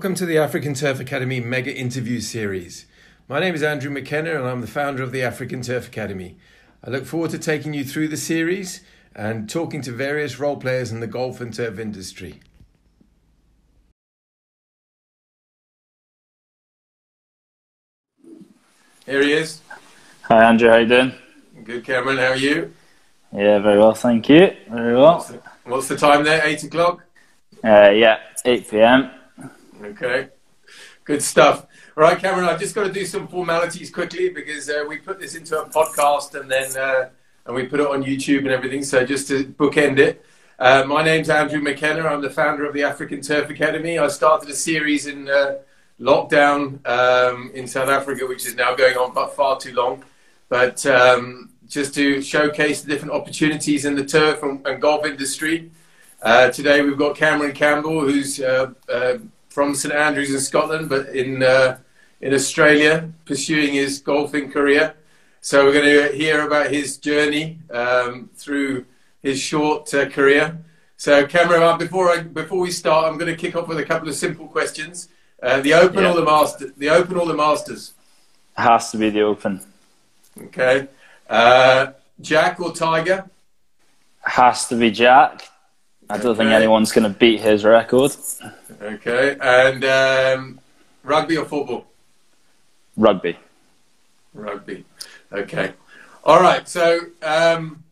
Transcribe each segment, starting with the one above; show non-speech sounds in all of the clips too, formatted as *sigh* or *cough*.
Welcome to the African Turf Academy Mega Interview Series. My name is Andrew McKenna and I'm the founder of the African Turf Academy. I look forward to taking you through the series and talking to various role players in the golf and turf industry. Here he is. Hi Andrew, how you doing? Good, Cameron. How are you? Yeah, very well, thank you. Very well. What's the, what's the time there? Eight o'clock. Uh, yeah, 8 p.m. Okay, good stuff. All right, Cameron, I've just got to do some formalities quickly because uh, we put this into a podcast and then uh, and we put it on YouTube and everything. So just to bookend it, uh, my name's Andrew McKenna. I'm the founder of the African Turf Academy. I started a series in uh, lockdown um, in South Africa, which is now going on but far too long. But um, just to showcase the different opportunities in the turf and, and golf industry. Uh, today we've got Cameron Campbell, who's uh, from St Andrews in Scotland, but in uh, in Australia, pursuing his golfing career. So we're going to hear about his journey um, through his short uh, career. So, Cameron, before I, before we start, I'm going to kick off with a couple of simple questions. Uh, the Open yeah. or the Masters? The Open or the Masters? It has to be the Open. Okay. Uh, Jack or Tiger? Has to be Jack. I don't okay. think anyone's going to beat his record. Okay, and um, rugby or football? Rugby. Rugby. Okay. All right. So, um,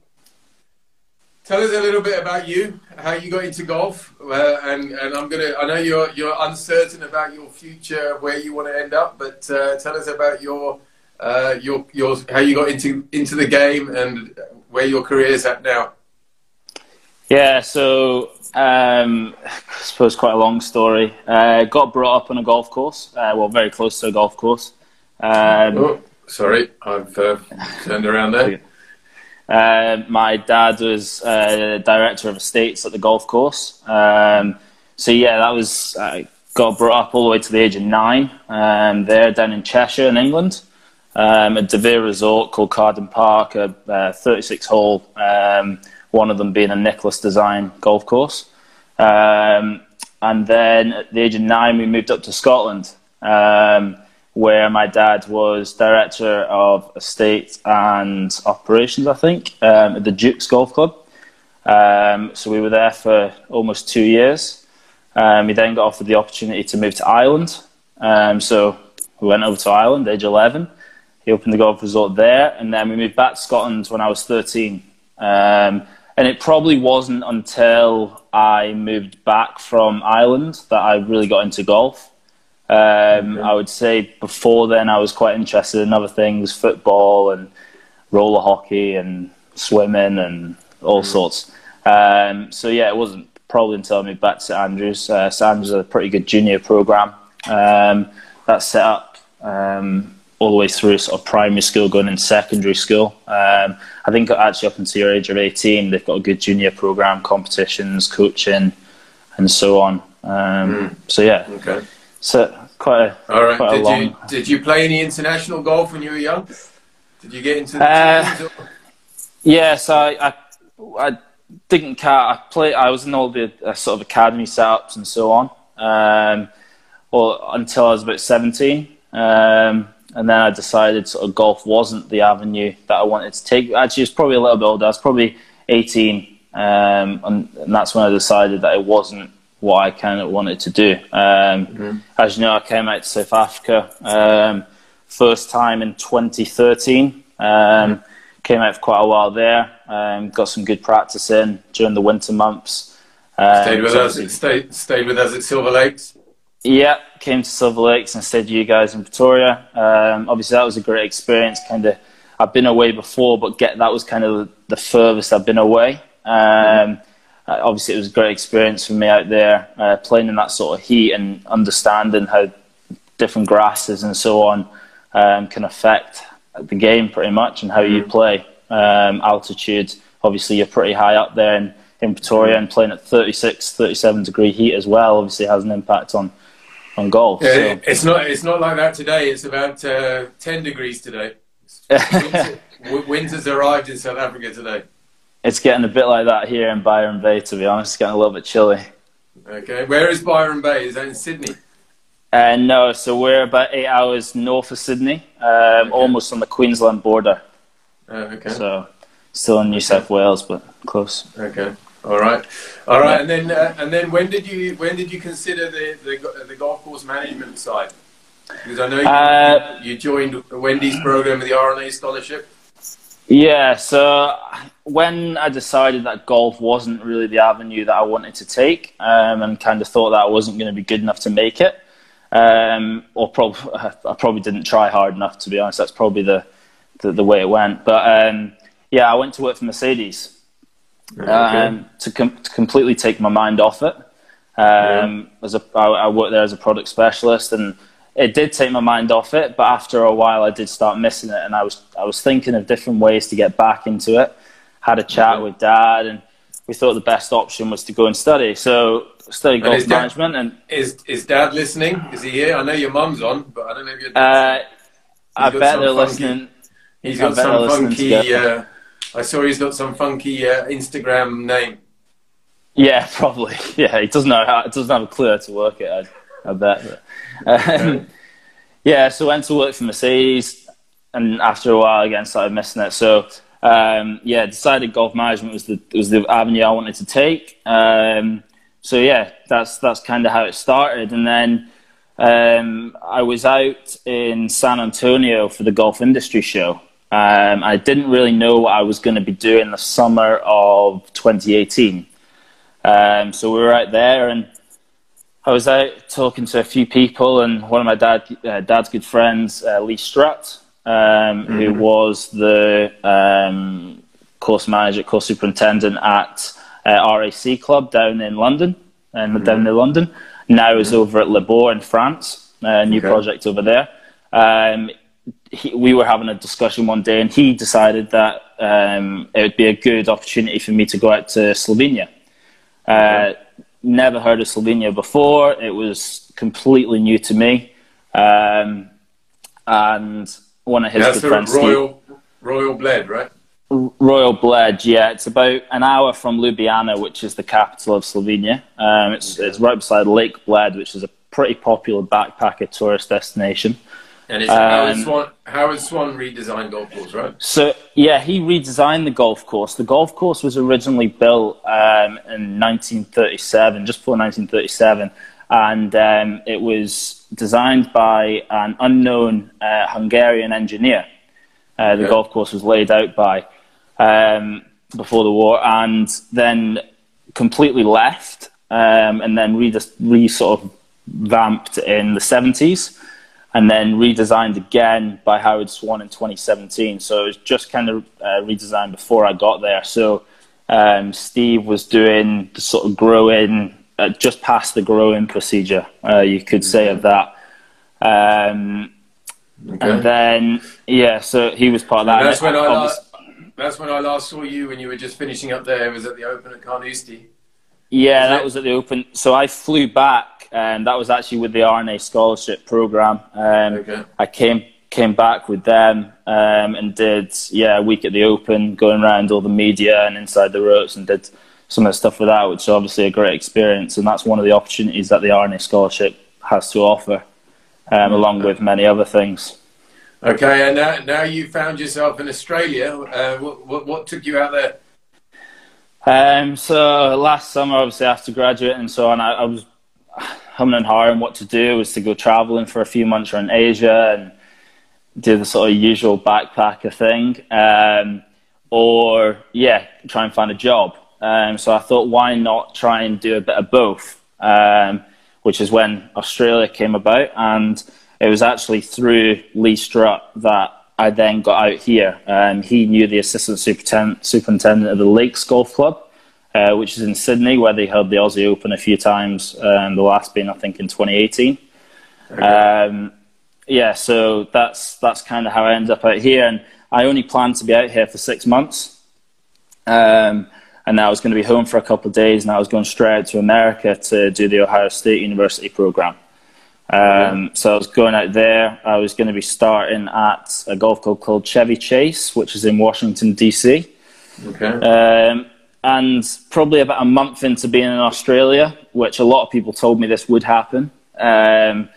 tell us a little bit about you, how you got into golf, uh, and and I'm gonna. I know you're you're uncertain about your future, where you want to end up, but uh, tell us about your uh, your your how you got into into the game and where your career is at now. Yeah, so um, I suppose quite a long story. Uh, got brought up on a golf course, uh, well, very close to a golf course. Um, oh, sorry, I've uh, turned around there. *laughs* Uh, my dad was uh, director of estates at the golf course. Um, so yeah, that was uh, got brought up all the way to the age of nine. Um, there down in Cheshire in England, um, at De Vere Resort called Carden Park, a 36 hole. One of them being a Nicklaus design golf course. Um, and then at the age of nine, we moved up to Scotland, um, where my dad was director of estate and operations, I think, um, at the Dukes Golf Club. Um, so we were there for almost two years. Um, we then got offered the opportunity to move to Ireland. Um, so we went over to Ireland, age 11. He opened the golf resort there, and then we moved back to Scotland when I was 13. Um, and it probably wasn't until I moved back from Ireland that I really got into golf. Um, I would say before then I was quite interested in other things, football and roller hockey and swimming and all mm-hmm. sorts. Um, so yeah, it wasn't probably until I moved back to Andrews. Uh, St Andrews is a pretty good junior program um, that's set up um, all the way through sort of primary school, going in secondary school. Um, I think actually up until your age of 18, they've got a good junior program, competitions, coaching, and so on. Um, mm. So yeah, okay. So quite a all right. Quite did long... you did you play any international golf when you were young? Did you get into the uh, Yes, I, I, I didn't count. I play. I was in all the uh, sort of academy setups and so on. Um, well, until I was about 17. Um, and then I decided sort of golf wasn't the avenue that I wanted to take. Actually, it's probably a little bit older. I was probably 18, um, and, and, that's when I decided that it wasn't what I kind of wanted to do. Um, mm-hmm. As you know, I came out to South Africa um, first time in 2013. Um, mm-hmm. Came out for quite a while there. Um, got some good practice in during the winter months. Um, stayed with us. Stayed, stayed with us at Silver Lakes. Yeah, came to Silver Lakes and stayed with you guys in Pretoria. Um, obviously, that was a great experience. Kind of, I've been away before, but get that was kind of the furthest I've been away. Um, mm-hmm. Obviously, it was a great experience for me out there, uh, playing in that sort of heat and understanding how different grasses and so on um, can affect the game pretty much and how you play. Um, altitude, obviously, you're pretty high up there in, in Pretoria and playing at 36, 37 degree heat as well. Obviously, has an impact on on golf. Yeah, so. It's not it's not like that today. It's about uh, ten degrees today. *laughs* Winter, winter's arrived in South Africa today. It's getting a bit like that here in Byron Bay. To be honest, it's getting a little bit chilly. Okay, where is Byron Bay? Is that in Sydney? Uh, no, so we're about eight hours north of Sydney, um, okay. almost on the Queensland border. Uh, okay. So still in New South Wales, but close. Okay. All right, all right, and then uh, and then when did you when did you consider the the, the golf course management side? Because I know you, uh, you joined Wendy's program with the R&A scholarship. Yeah, so when I decided that golf wasn't really the avenue that I wanted to take, um, and kind of thought that I wasn't going to be good enough to make it, um, or prob- *laughs* I probably didn't try hard enough to be honest. That's probably the the, the way it went. But um, yeah, I went to work for Mercedes okay. Um, to, com- to completely take my mind off it. Um, yeah. As a, I, I worked there as a product specialist, and it did take my mind off it. But after a while, I did start missing it, and I was I was thinking of different ways to get back into it. Had a chat okay. with dad, and we thought the best option was to go and study. So study golf and management. Dad, and is is dad listening? Is he here? I know your mum's on, but I don't know if you're. Uh, I bet they're funky, listening. He's got some funky. Uh, I saw he's got some funky uh, Instagram name. Yeah, *laughs* probably. Yeah, he doesn't know how. Doesn't have a clue how to work it. I, I bet. But, um, *laughs* yeah, so went to work for Mercedes, and after a while, again, started missing it. So um, yeah, decided golf management was the was the avenue I wanted to take. Um, so yeah, that's that's kind of how it started, and then. Um, I was out in San Antonio for the golf industry show, um, I didn't really know what I was going to be doing the summer of 2018. Um, so we were out there, and I was out talking to a few people, and one of my dad, uh, dad's good friends, uh, Lee Strutt, um, mm-hmm. who was the um, course manager, course superintendent at uh, RAC Club down in London, and mm-hmm. down in London. Now mm-hmm. is over at Les Bordes in France, a new okay. project over there. He, we were having a discussion one day, and he decided that um, it would be a good opportunity for me to go out to Slovenia. Uh, never heard of Slovenia before; it was completely new to me. Um, and one of his That's good friends, Royal Steve, Royal Bled, right? Royal Bled, yeah. It's about an hour from Ljubljana, which is the capital of Slovenia. Um, it's, okay. it's right beside Lake Bled, which is a pretty popular backpacker tourist destination. And it's um, Howard, Swan, Howard Swan redesigned golf course, right? So yeah, he redesigned the golf course. The golf course was originally built um, in 1937, just before 1937, and um, it was designed by an unknown uh, Hungarian engineer. Uh, the golf course was laid out by um, before the war, and then completely left, um, and then re, re sort of vamped in the 70s and then redesigned again by Howard Swan in 2017. So it was just kind of uh, redesigned before I got there. So um, Steve was doing the sort of growing, uh, just past the growing procedure, uh, you could say, of that. Um, okay. And then, yeah, so he was part of that. That's when, I last, that's when I last saw you when you were just finishing up there. It was at the Open at Carnoustie. Yeah, was that it? was at the Open. So I flew back and that was actually with the R&A scholarship program. Um, okay. I came came back with them um, and did yeah a week at the Open, going around all the media and inside the ropes, and did some of the stuff with that, which is obviously a great experience. And that's one of the opportunities that the R&A scholarship has to offer, um, along with many other things. Okay, and now, now you found yourself in Australia. Uh, what, what, what took you out there? Um, so last summer, obviously after graduating and so on, I, I was humming and hawing what to do was to go traveling for a few months around Asia and do the sort of usual backpacker thing, um, or yeah, try and find a job. Um, so I thought, why not try and do a bit of both? Um, which is when Australia came about, and it was actually through Lee Strutt that I then got out here. Um, he knew the assistant superintendent, superintendent of the Lakes Golf Club, uh, which is in Sydney, where they held the Aussie Open a few times, um, the last being, I think, in 2018. Okay. Um, yeah, so that's that's kind of how I ended up out here, and I only planned to be out here for six months, um, and I was going to be home for a couple of days, and I was going straight out to America to do the Ohio State University program. Um, so I was going out there. I was going to be starting at a golf club called Chevy Chase, which is in Washington D.C. Okay. Um, and probably about a month into being in Australia, which a lot of people told me this would happen, um,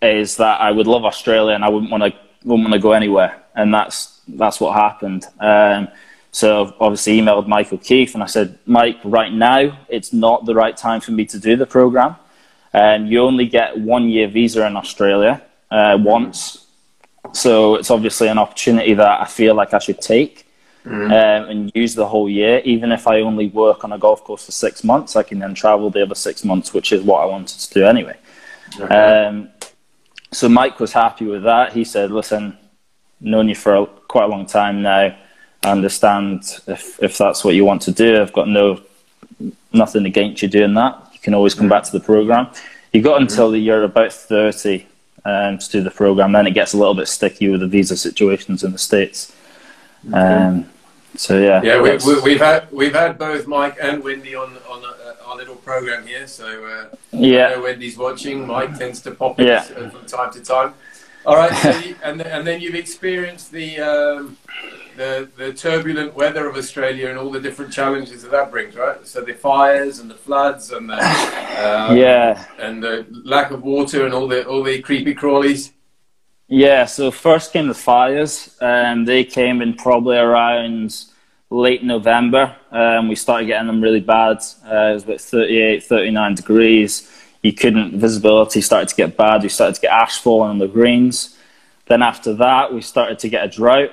is that I would love Australia and I wouldn't want to wouldn't want to go anywhere, and that's that's what happened. Um, so obviously emailed Michael O'Keeffe and I said, Mike, right now it's not the right time for me to do the program. And you only get one year visa in Australia uh, once, so it's obviously an opportunity that I feel like I should take. Mm-hmm. Um, and use the whole year. Even if I only work on a golf course for six months, I can then travel the other six months, which is what I wanted to do anyway. Okay. Um, so Mike was happy with that. He said, "Listen, known you for a, quite a long time now. I understand if if that's what you want to do. I've got no nothing against you doing that. You can always come back to the program. You got until you're about thirty um, to do the program. Then it gets a little bit sticky with the visa situations in the states. Okay. Um, so yeah, yeah, we, have we, had we've had both Mike and Wendy on on uh, our little program here. So uh, yeah, Wendy's watching. Mike tends to pop in yeah. from time to time. All right, so *laughs* you, and and then you've experienced the um, the the turbulent weather of Australia and all the different challenges that that brings, right? So the fires and the floods and the um, yeah, and the lack of water and all the all the creepy crawlies. Yeah, so first came the fires. and they came in probably around late November. Um, we started getting them really bad. Uh, it was about 38, 39 degrees. You couldn't, visibility started to get bad. We started to get ash falling on the greens. Then after that, we started to get a drought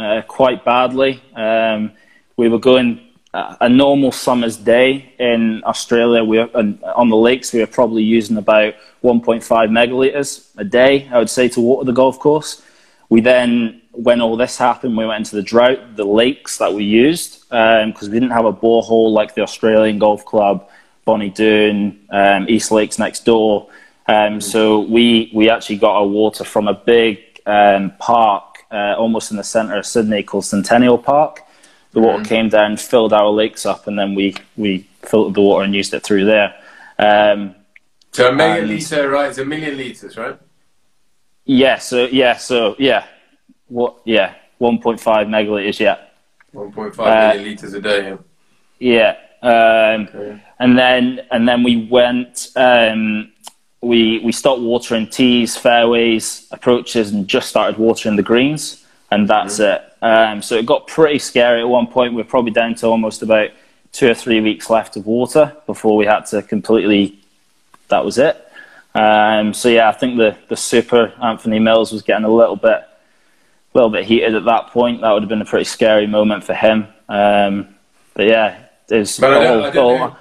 uh, quite badly. Um, we were going a normal summer's day in Australia, we on the lakes, we were probably using about 1.5 megalitres a day, I would say, to water the golf course. We then, when all this happened, we went into the drought, the lakes that we used, because um, we didn't have a borehole like the Australian Golf Club, Bonnie Doon, um, East Lakes next door. Um, so we, we actually got our water from a big um, park uh, almost in the centre of Sydney called Centennial Park. The water mm. came down, filled our lakes up, and then we, we filtered the water and used it through there. Um, so a million litre, right? It's a million litres, right? Yeah. So yeah. So yeah. What? Yeah. One point five megalitres. Yeah. One point five uh, million litres a day. Yeah. yeah. Um, okay. And then and then we went. Um, we we stopped watering tees, fairways, approaches, and just started watering the greens, and that's mm-hmm. it. Um, so it got pretty scary at one point. We we're probably down to almost about two or three weeks left of water before we had to completely that was it. Um, so yeah, I think the the super Anthony Mills was getting a little bit, a little bit heated at that point. That would have been a pretty scary moment for him. Um, but yeah, there's. But I don't, I, don't know,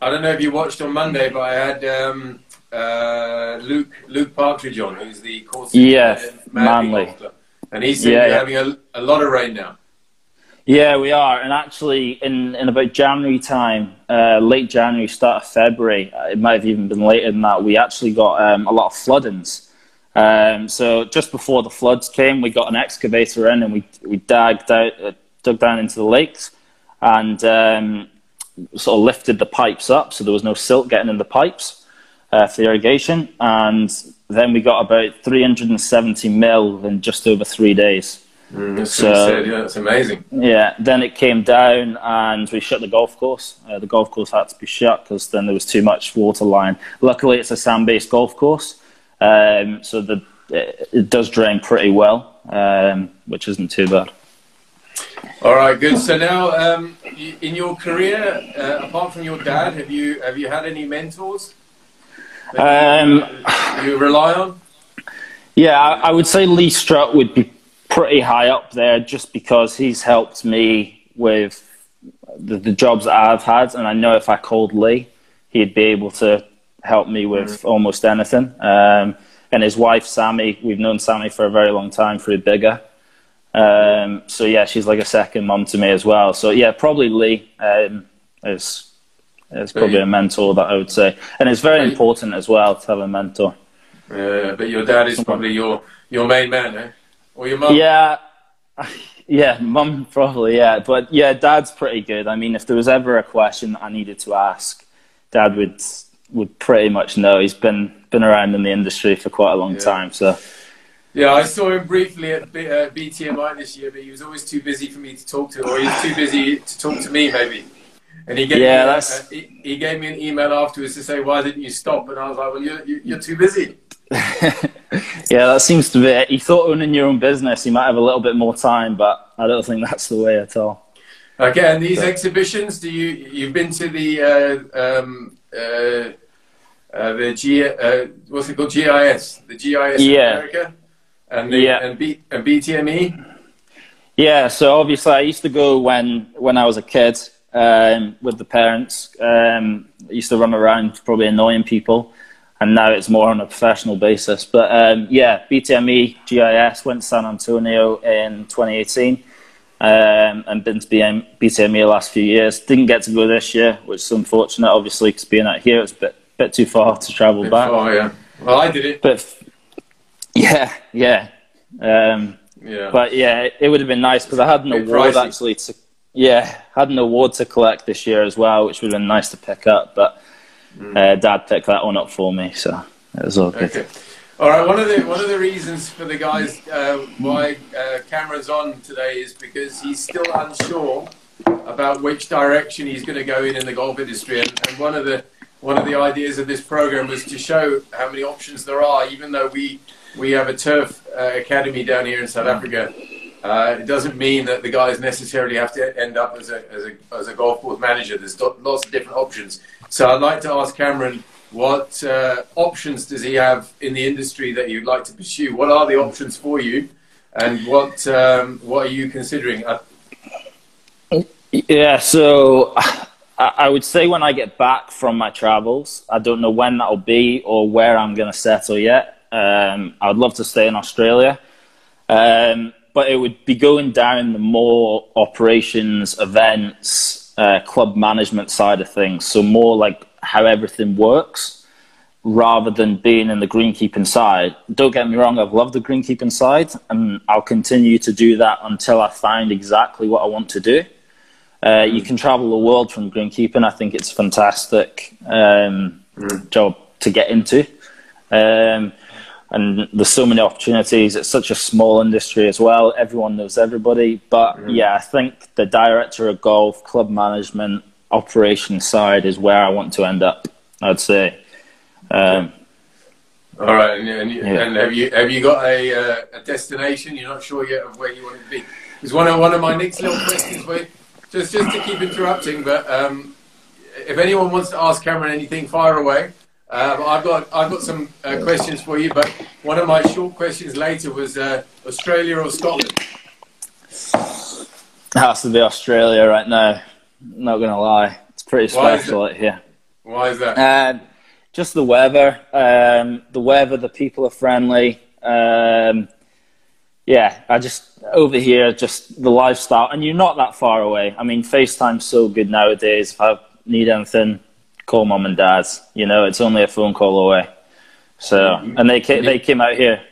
I don't know if you watched on Monday, but I had um, uh, Luke Luke Partridge on, who's the course. Yeah, Manly. And he said yeah, yeah. having a, a lot of rain now. Yeah, we are. And actually, in, in about January time, uh, late January, start of February, uh, it might have even been later than that, we actually got um, a lot of floodings. Um, so just before the floods came, we got an excavator in and we, we dug, out, uh, dug down into the lakes and um, sort of lifted the pipes up so there was no silt getting in the pipes uh, for the irrigation. And then we got about 370 mil in just over three days. Mm, that's so, said, yeah, that's amazing. Yeah, then it came down and we shut the golf course. Uh, the golf course had to be shut because then there was too much water line. Luckily, it's a sand-based golf course, um, so the, it, it, does drain pretty well, um, which isn't too bad. All right, good. So now, um, in your career, uh, apart from your dad, have you have you had any mentors? Um, you, rely on? Yeah, I, I would say Lee Strutt would be pretty high up there just because he's helped me with the, the, jobs that I've had. And I know if I called Lee, he'd be able to help me with mm-hmm. almost anything. Um, and his wife, Sammy, we've known Sammy for a very long time through Bigger. Um, so yeah, she's like a second mom to me as well. So yeah, probably Lee um, is is probably a mentor that I would say, and it's very important as well to have a mentor. Yeah, but your dad is probably your your main man, eh? Or your mum? Yeah. *laughs* Yeah, mum probably, yeah. But yeah, dad's pretty good. I mean, if there was ever a question that I needed to ask, dad would would pretty much know. He's been been around in the industry for quite a long yeah. time, so. Yeah, I saw him briefly at B- uh, BTME this year, but he was always too busy for me to talk to, or he was too busy to talk to me, maybe. And he gave yeah, me, that's... Uh, he, he, gave me an email afterwards to say, "Why didn't you stop?" And I was like, "Well, you're you're too busy." *laughs* yeah, that seems to be it. You thought owning your own business, you might have a little bit more time, but I don't think that's the way at all. Okay, and these exhibitions, do you you've been to the uh, um, uh, uh, the G uh, what's it called GIS the GIS yeah. America and the, yeah. and, B, and BTME. Yeah, so obviously I used to go when when I was a kid um, with the parents. Um, I used to run around probably annoying people, and now it's more on a professional basis. But um, yeah, BTME GIS went to San Antonio in 2018 um, and been to BM, BTME the last few years. Didn't get to go this year, which is unfortunate, obviously, because being out here, it's a bit, bit too far to travel back. Oh, yeah. Well, I did it. But yeah, yeah. Um, yeah. But yeah, it would have been nice because I had an award pricey. actually to, yeah, had an award to collect this year as well, which would have been nice to pick up. But mm. uh, Dad picked that one up for me, so it was all good. Okay. All right. One of the one of the reasons for the guys uh, why uh, Cameron's on today is because he's still unsure about which direction he's going to go in in the golf industry, and, and one of the one of the ideas of this program was to show how many options there are. Even though we we have a turf uh, academy down here in South Africa, uh, it doesn't mean that the guys necessarily have to end up as a as a as a golf course manager. There's lots of different options. So I'd like to ask Cameron what uh, options does he have in the industry that you'd like to pursue? What are the options for you, and what um, what are you considering? Uh, yeah, so I would say when I get back from my travels, I don't know when that'll be or where I'm going to settle yet. Um, I would love to stay in Australia, um, but it would be going down the more operations, events, uh, club management side of things. So more like how everything works rather than being in the greenkeeping side. Don't get me wrong, I've loved the greenkeeping side and I'll continue to do that until I find exactly what I want to do. Uh, you can travel the world from greenkeeping. I think it's a fantastic um, mm. job to get into. Um, and there's so many opportunities. It's such a small industry as well. Everyone knows everybody. But mm. yeah, I think the director of golf, club management, operation side is where I want to end up. I'd say. Um, All right, and, and, yeah. and, have you have you got a, uh, a destination? You're not sure yet of where you want to be. It's one of one of my next little questions. You. Just just to keep interrupting, but um, if anyone wants to ask Cameron anything, fire away. Um, I've got I've got some uh, questions for you, but one of my short questions later was uh, Australia or Scotland. It has to be Australia right now. Not gonna lie, it's pretty special out here. Why is that? Um, just the weather. Um, the weather. The people are friendly. Um, yeah, I just over here, just the lifestyle, and you're not that far away. I mean, FaceTime's so good nowadays. If I need anything, call mom and dad. You know, it's only a phone call away. So, and they came, they came out here.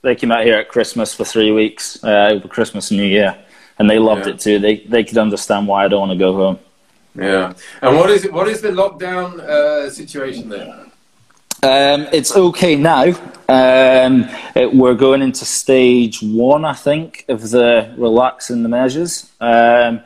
They came out here at Christmas for three weeks uh, over Christmas and New Year and they loved yeah. it too. They they could understand why I don't want to go home. Yeah. And what is what is the lockdown uh, situation there? Um, it's okay now. Um, it, we're going into stage one, I think, of the relaxing the measures. Um,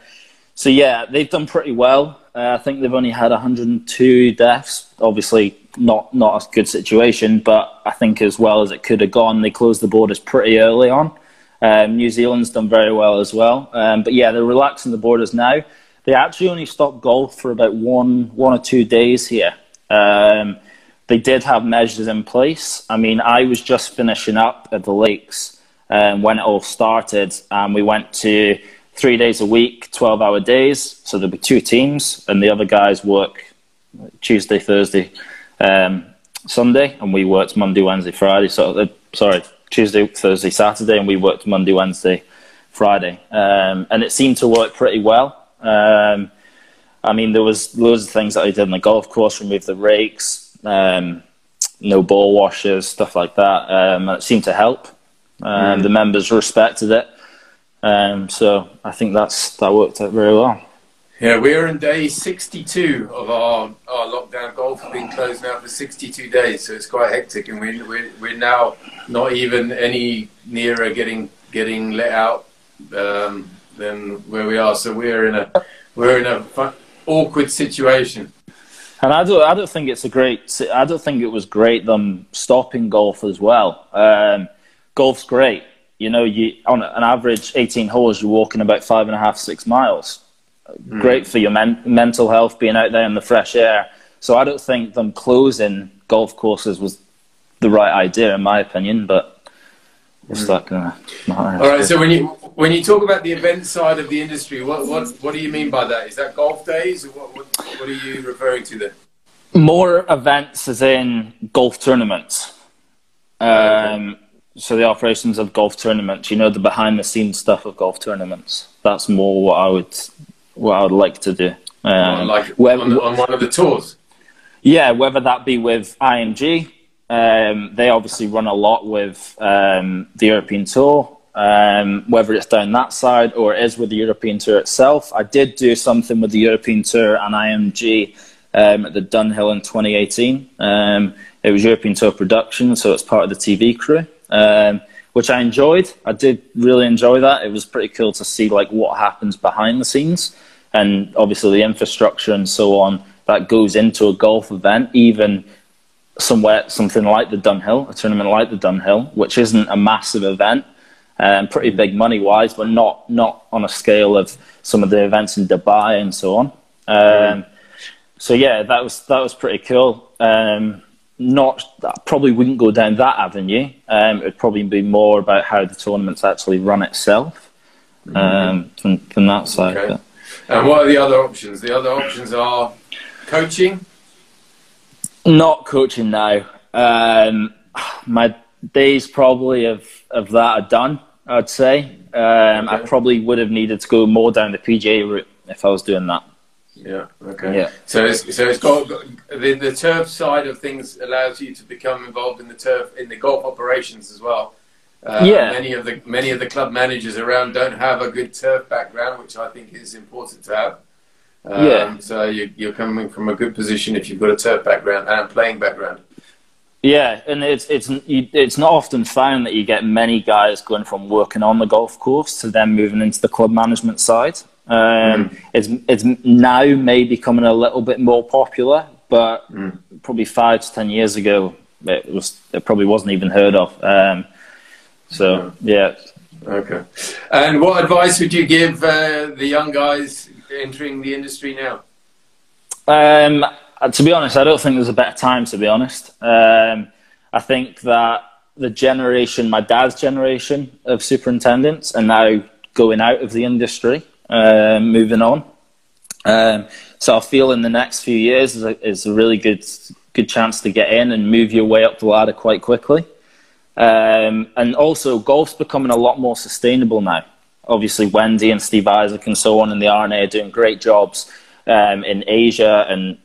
so yeah, they've done pretty well. Uh, I think they've only had 102 deaths. Obviously, not not a good situation, but I think as well as it could have gone, they closed the borders pretty early on. Um, New Zealand's done very well as well. Um, but yeah, they're relaxing the borders now. They actually only stopped golf for about one, one or two days here. Um, they did have measures in place. I mean, I was just finishing up at the lakes um, when it all started, and we went to three days a week, 12 hour days. So there'll be two teams, and the other guys work Tuesday, Thursday, um, Sunday, and we worked Monday, Wednesday, Friday. So, uh, sorry, Tuesday, Thursday, Saturday, and we worked Monday, Wednesday, Friday, um, and it seemed to work pretty well. Um, I mean, there was loads of things that I did on the golf course, remove the rakes, um, no ball washers, stuff like that. Um, it seemed to help. Mm. The members respected it, um, so I think that's that worked out very well. Yeah, we're in day 62 of our, our lockdown. Golf has been closed now for 62 days, so it's quite hectic, and we're, we're, we're now not even any nearer getting getting let out um, than where we are. So we're in a we're in a awkward situation. And I don't, I don't think it's a great. I don't think it was great them stopping golf as well. Um, golf's great. You know, you on an average 18 holes, you're walking about five and a half, six miles. Mm. Great for your men- mental health, being out there in the fresh air. So I don't think them closing golf courses was the right idea, in my opinion. But what's mm. that gonna matter? All right. So when you when you talk about the event side of the industry, what what what do you mean by that? Is that golf days, or what what, what are you referring to there? More events, as in golf tournaments. Um, okay. So the operations of golf tournaments, you know, the behind the scenes stuff of golf tournaments. That's more what I would what I would like to do. Um, like whether, on, on, one of the tours. Yeah, whether that be with IMG, um, they obviously run a lot with um, the European Tour. Um, whether it's down that side or it is with the European Tour itself, I did do something with the European Tour and IMG um, at the Dunhill in 2018. Um, it was European Tour production, so it's part of the TV crew, um, which I enjoyed. I did really enjoy that. It was pretty cool to see like what happens behind the scenes, and obviously the infrastructure and so on that goes into a golf event, even somewhere something like the Dunhill, a tournament like the Dunhill, which isn't a massive event, um, pretty big money wise, but not not on a scale of some of the events in Dubai and so on. Um, mm. So yeah, that was that was pretty cool. Um, not probably wouldn't go down that avenue. Um, it'd probably be more about how the tournaments actually run itself mm-hmm. um, from, from that side. Okay. And what are the other options? The other options are coaching. Not coaching now. Um, my days probably of of that are done. I'd say um, okay. I probably would have needed to go more down the PGA route if I was doing that. Yeah. Okay. Yeah. So it's so it's got, got the the turf side of things allows you to become involved in the turf in the golf operations as well. Uh, yeah. Many of the many of the club managers around don't have a good turf background, which I think is important to have. Um, yeah. So you, you're coming from a good position if you've got a turf background and playing background. Yeah, and it's it's it's not often found that you get many guys going from working on the golf course to then moving into the club management side. Um, mm. It's it's now maybe becoming a little bit more popular, but mm. probably five to ten years ago, it was it probably wasn't even heard of. Um, so yeah. Okay. And what advice would you give uh, the young guys entering the industry now? Um, to be honest, I don't think there's a better time. To be honest, um, I think that the generation, my dad's generation of superintendents, are now going out of the industry um, moving on. Um, so I feel in the next few years is a, is a really good good chance to get in and move your way up the ladder quite quickly. Um, and also, golf's becoming a lot more sustainable now. Obviously, Wendy and Steve Isaac and so on in the R&A are doing great jobs um, in Asia and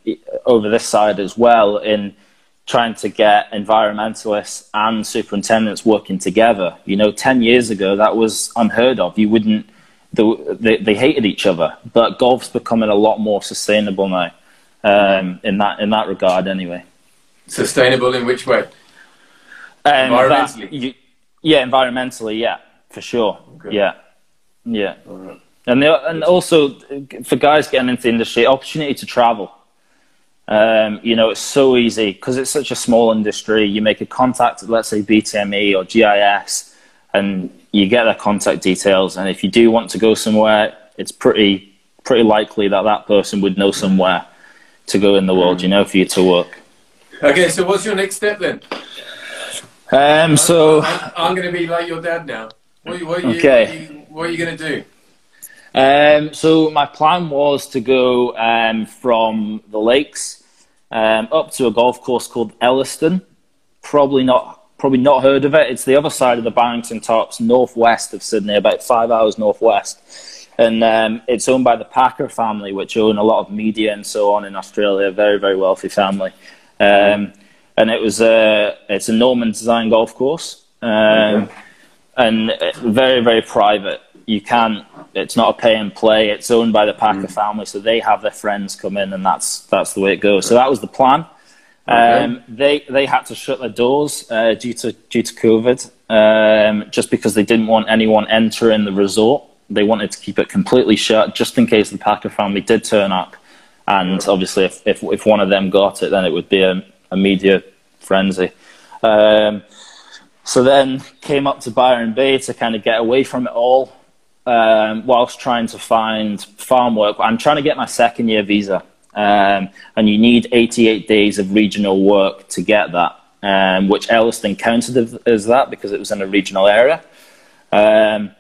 over this side as well in trying to get environmentalists and superintendents working together. You know, 10 years ago, that was unheard of. You wouldn't they, they hated each other. But golf's becoming a lot more sustainable now, um, in that in that regard, anyway. Sustainable in which way? Um, environmentally. That, you, yeah, environmentally, yeah, for sure. Okay. Yeah, yeah. Right. And the, and also for guys getting into the industry, opportunity to travel. Um, you know, it's so easy because it's such a small industry. You make a contact, let's say BTME or GIS, and you get their contact details, and if you do want to go somewhere, it's pretty pretty likely that that person would know somewhere to go in the world, you know, for you to work. Okay, so what's your next step then? Um, so I'm, I'm going to be like your dad now. What, what, are, you, okay. what, are, you, what are you going to do? Um, so my plan was to go um, from the lakes um, up to a golf course called Ellerston. Probably not probably not heard of it. It's the other side of the Barrington Tops, northwest of Sydney, about five hours northwest. And um, it's owned by the Packer family, which own a lot of media and so on in Australia. Very, very wealthy family. Um, and it was a, it's a Norman design golf course. Um, okay. And very, very private. You can't, it's not a pay and play. It's owned by the Packer mm. family. So they have their friends come in and that's, that's the way it goes. So that was the plan. Um, they they had to shut their doors uh, due to due to COVID, um, just because they didn't want anyone entering the resort. They wanted to keep it completely shut, just in case the Packer family did turn up And obviously, if, if, if one of them got it, then it would be a, a media frenzy. Um, so then came up to Byron Bay to kind of get away from it all, um, whilst trying to find farm work. I'm trying to get my second year visa, um, and you need 88 days of regional work to get that, um, which Ellerston counted as that because it was in a regional area. Um,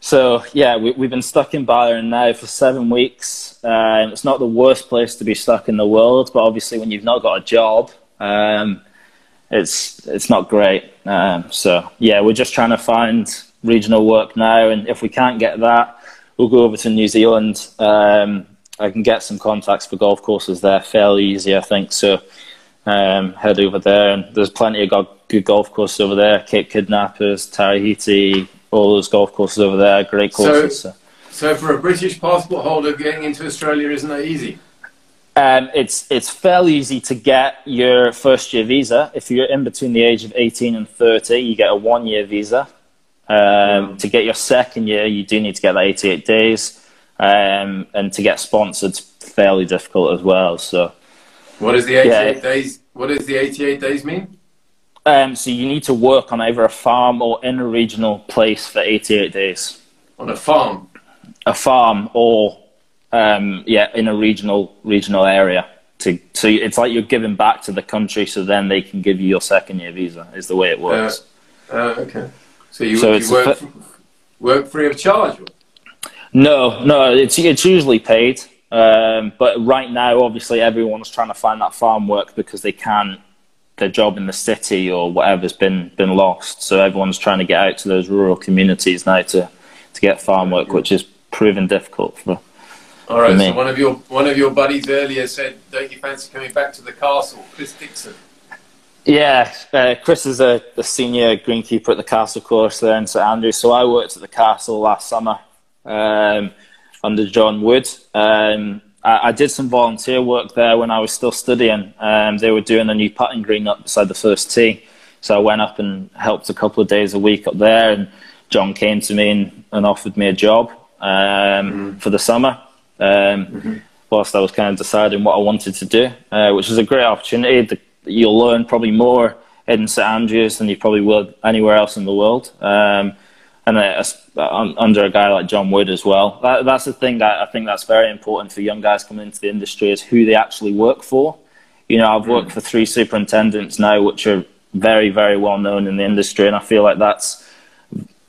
so yeah, we, have been stuck in Byron now for seven weeks. Uh, it's not the worst place to be stuck in the world, but obviously when you've not got a job, um, it's it's not great. Um, so yeah, we're just trying to find regional work now, and if we can't get that, we'll go over to New Zealand. Um, I can get some contacts for golf courses there fairly easy, I think. So um, head over there, and there's plenty of good golf courses over there. Cape Kidnappers, Tara Iti, all those golf courses over there, great courses. So, so for a British passport holder, getting into Australia isn't that easy? Um, it's it's fairly easy to get your first year visa. If you're in between the age of 18 and 30, you get a one year visa. Um, mm. To get your second year, you do need to get that 88 days, um, and to get sponsored, fairly difficult as well. So, what is the 88 yeah, days? What does the 88 days mean? Um, so you need to work on either a farm or in a regional place for 88 days. On a farm. A farm or um, yeah, in a regional regional area. To, so it's like you're giving back to the country, so then they can give you your second year visa. Is the way it works. Uh, uh, okay. So you, so you work, work free of charge. No, no, it's it's usually paid. Um, but right now, obviously, everyone's trying to find that farm work because they can't their job in the city or whatever's been been lost. So everyone's trying to get out to those rural communities now to to get farm work, which is proven difficult for all right. So one of your one of your buddies earlier said, "Don't you fancy coming back to the castle?" Chris Dixon. Yeah, uh, Chris is a, a, senior greenkeeper at the castle course there in St Andrews. So I worked at the castle last summer um, under John Wood. Um, I, I, did some volunteer work there when I was still studying. Um, they were doing a new putting green up beside the first tee, so I went up and helped a couple of days a week up there. And John came to me and, and offered me a job mm. for the summer um, mm-hmm. whilst I was kind of deciding what I wanted to do, uh, which was a great opportunity. The, you'll learn probably more in St Andrews than you probably would anywhere else in the world. Um, and uh, under a guy like John Wood as well. That, that's the thing that I think that's very important for young guys coming into the industry is who they actually work for. You know, I've worked mm. for three superintendents now, which are very, very well known in the industry, and I feel like that's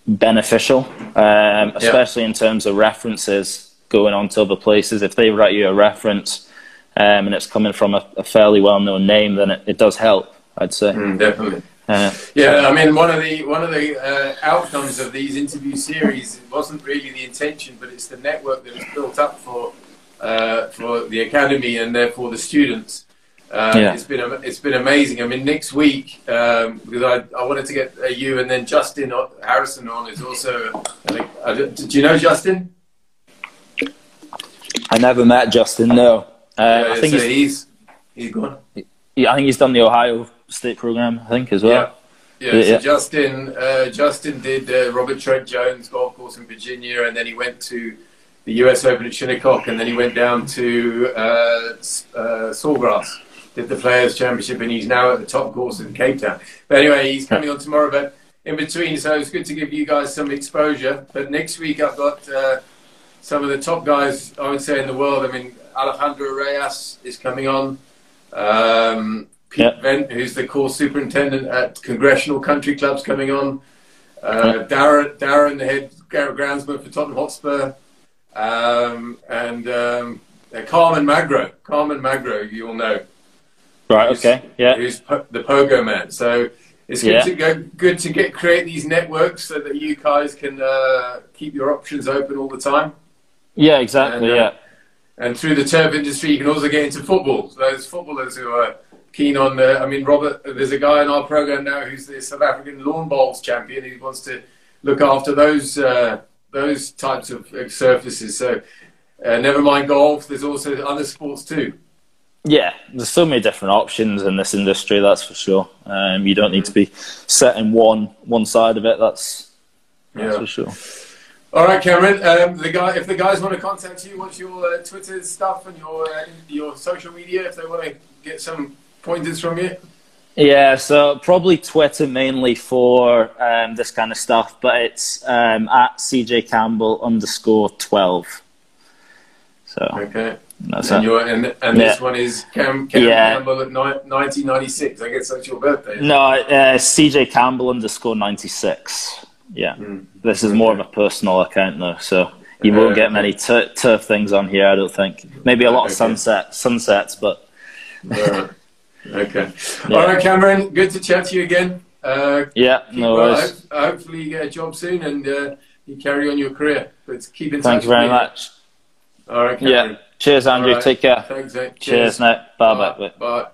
beneficial, um, especially yeah. in terms of references going on to other places. If they write you a reference um, and it's coming from a, a fairly well-known name, then it, it, does help. I'd say mm, definitely. Uh, yeah, I mean, one of the one of the uh, outcomes of these interview series it wasn't really the intention, but it's the network that was built up for uh, for the academy and therefore the students. Uh, yeah. It's been it's been amazing. I mean, next week um, because I, I wanted to get uh, you and then Justin Harrison on is also. Uh, do you know Justin? I never met Justin. No, uh, yeah, I think he's, he's he's gone. Yeah, I think he's done the Ohio State program. I think as well. Yeah, yeah. So Justin uh, Justin did uh, Robert Trent Jones golf course in Virginia, and then he went to the U.S. Open at Shinnecock, and then he went down to uh, uh, Sawgrass, did the Players Championship, and he's now at the top course in Cape Town. But anyway, he's coming on tomorrow. But in between, so it's good to give you guys some exposure. But next week, I've got uh, some of the top guys, I would say, in the world. I mean, Alejandro Reyes is coming on. Um, Pete yep. Vent, who's the course superintendent at Congressional Country Clubs, coming on. Uh, Darren, Darren, the head groundsman for Tottenham Hotspur. Um, and um, uh, Carmen Magro. Carmen Magro, you all know. Right, okay, yeah. Who's po- the Pogo Man. So it's good yeah. to go, good to get create these networks so that you guys can uh, keep your options open all the time. Yeah, exactly. And, uh, yeah. And through the turf industry, you can also get into football. So those footballers who are keen on, uh, I mean, Robert, there's a guy in our program now who's the South African lawn bowls champion. He wants to look after those uh, those types of surfaces. So uh, never mind golf. There's also other sports too. Yeah, there's so many different options in this industry. That's for sure. Um, you don't need to be set in one one side of it. That's that's yeah. for sure. All right, Cameron. Um, the guy, if the guys want to contact you, what's your uh, Twitter stuff and your uh, your social media? If they want to get some pointers from you. Yeah, so probably Twitter mainly for um, this kind of stuff, but it's um, at CJ Campbell underscore twelve. So okay, that's and, it. your, and, and Yeah. this one is Cam, Cam Yeah. Campbell at ni- 1996. I guess that's your birthday. No, uh, CJ Campbell underscore ninety six. Yeah, Mm. this is more of a personal account though, so you Uh, won't get many turf things on here. I don't think. Maybe a lot of Okay. sunset sunsets, but right. Okay. Yeah. All right, Cameron. Good to chat to you again. Uh, yeah, no well. worries. Ho- hopefully, you get a job soon and uh, you carry on your career. But keep in touch. Thank you very with me. much. All right, Cameron. Yeah, cheers, Andrew. All right. Take care. Thanks, mate. Cheers, now. Bye bye. bye. Bye.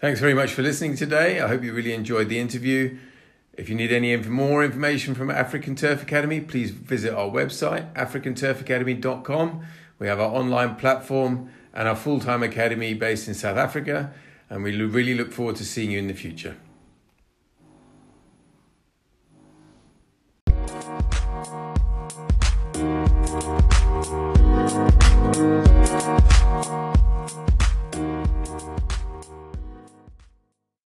Thanks very much for listening today. I hope you really enjoyed the interview. If you need any more information from African Turf Academy, please visit our website, africanturfacademy.com. We have our online platform and our full time academy based in South Africa, and we really look forward to seeing you in the future.